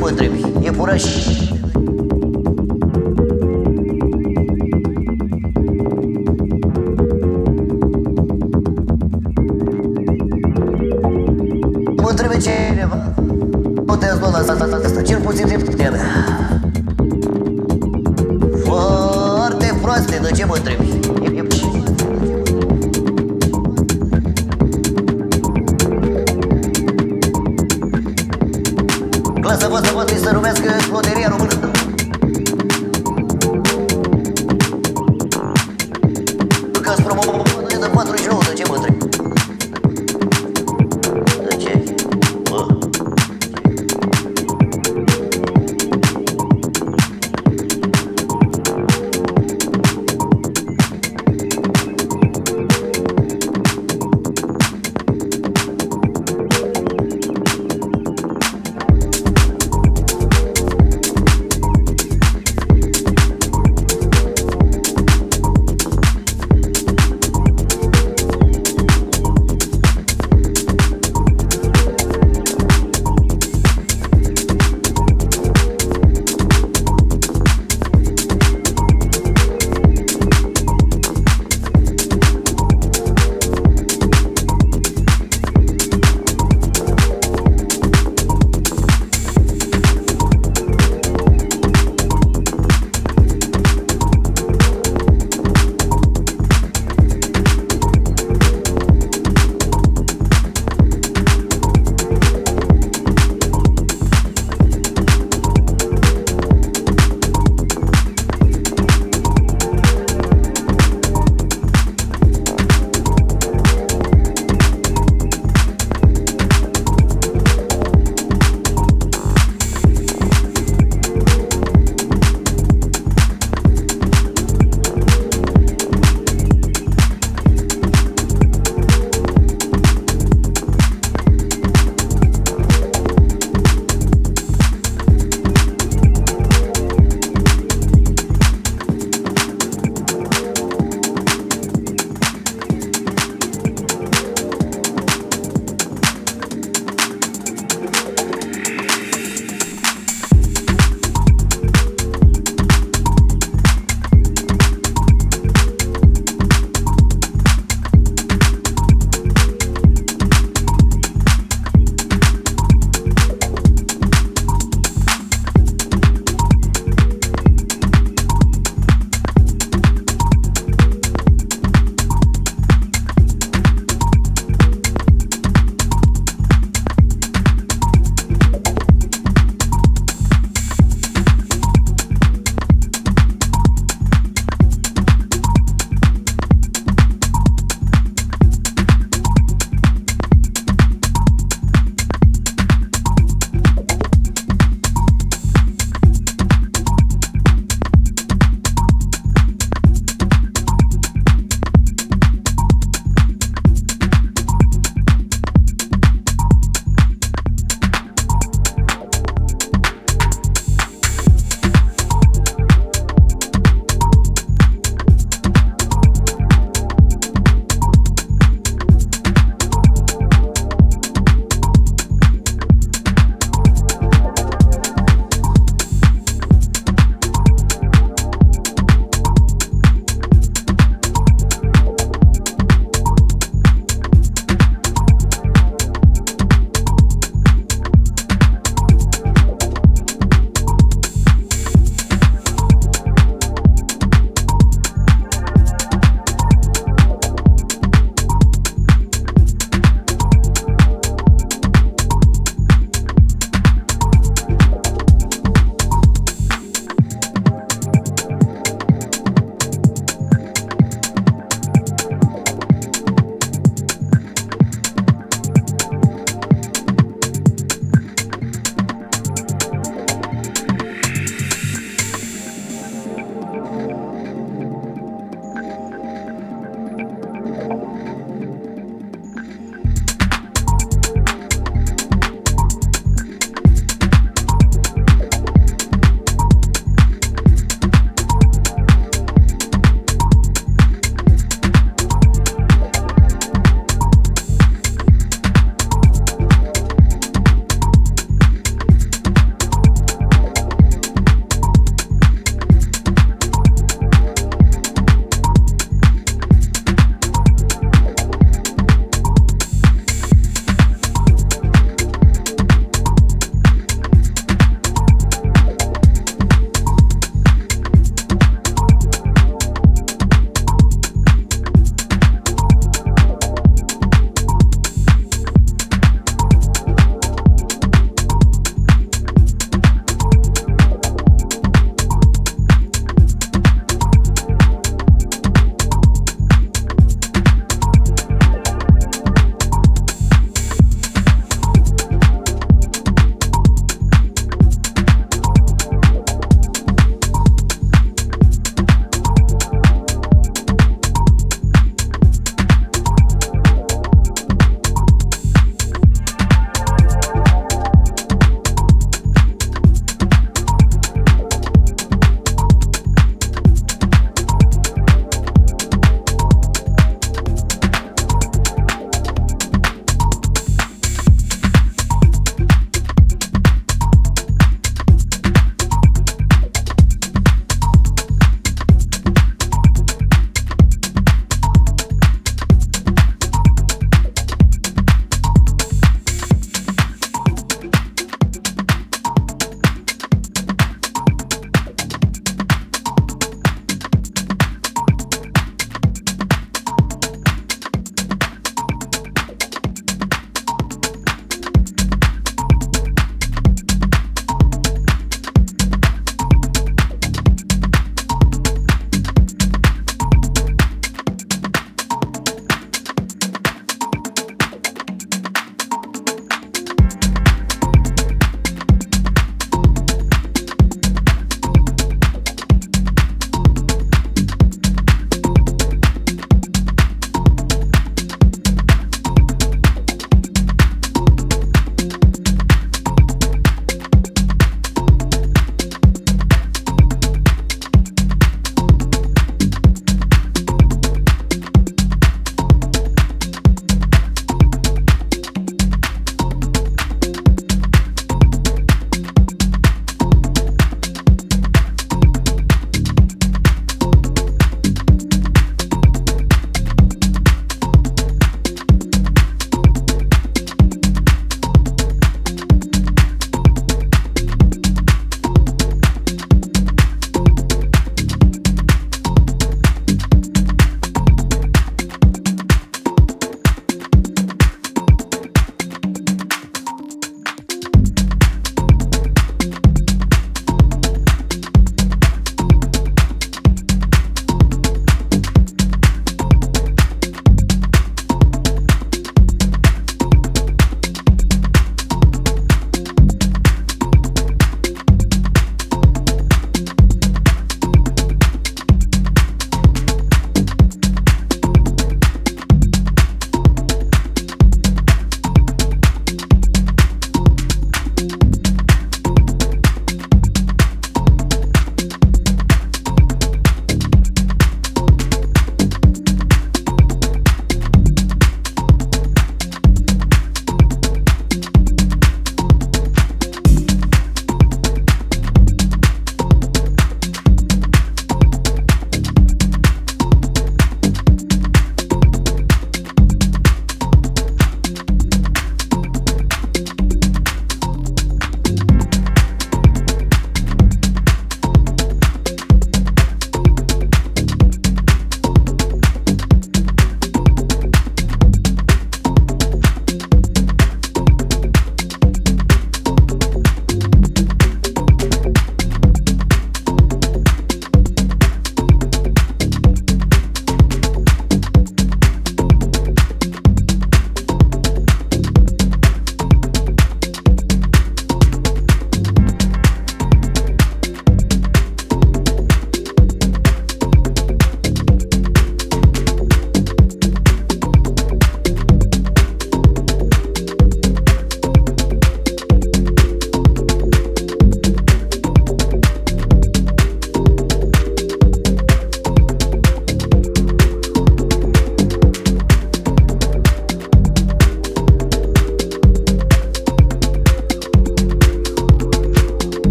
mă întrebi? E puraș. Mă întrebe cineva Puteți lua la asta, asta, cel puțin de putea mea Foarte proaste, de ce mă întrebi?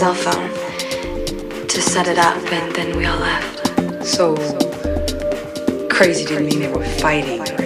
cell phone to set it up, and then we all left. So crazy didn't mean they were fighting.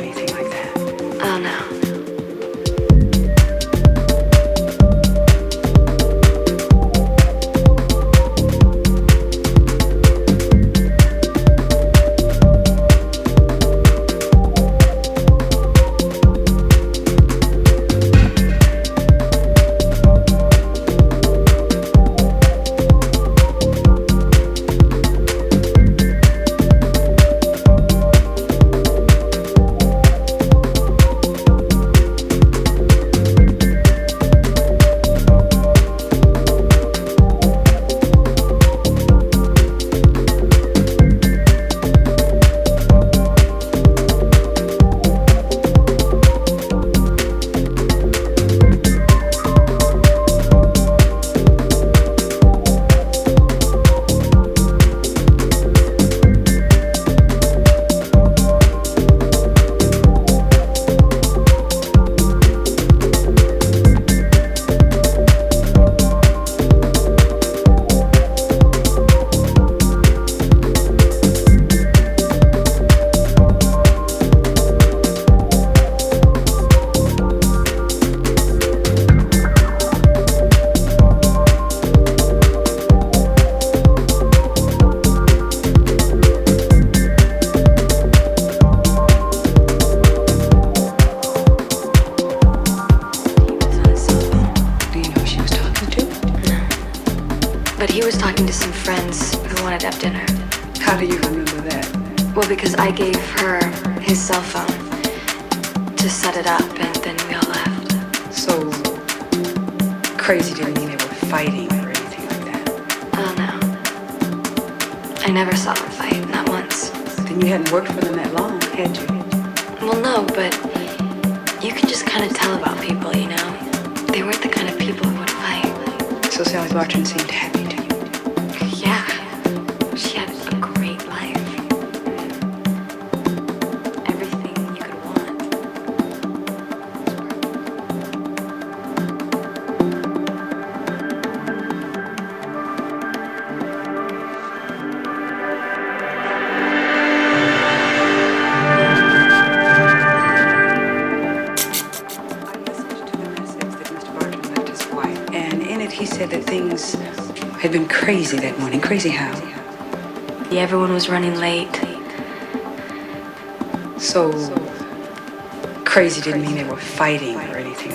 So Sally's watching seemed happy crazy how? Yeah, everyone was running late. So crazy didn't mean they were fighting or anything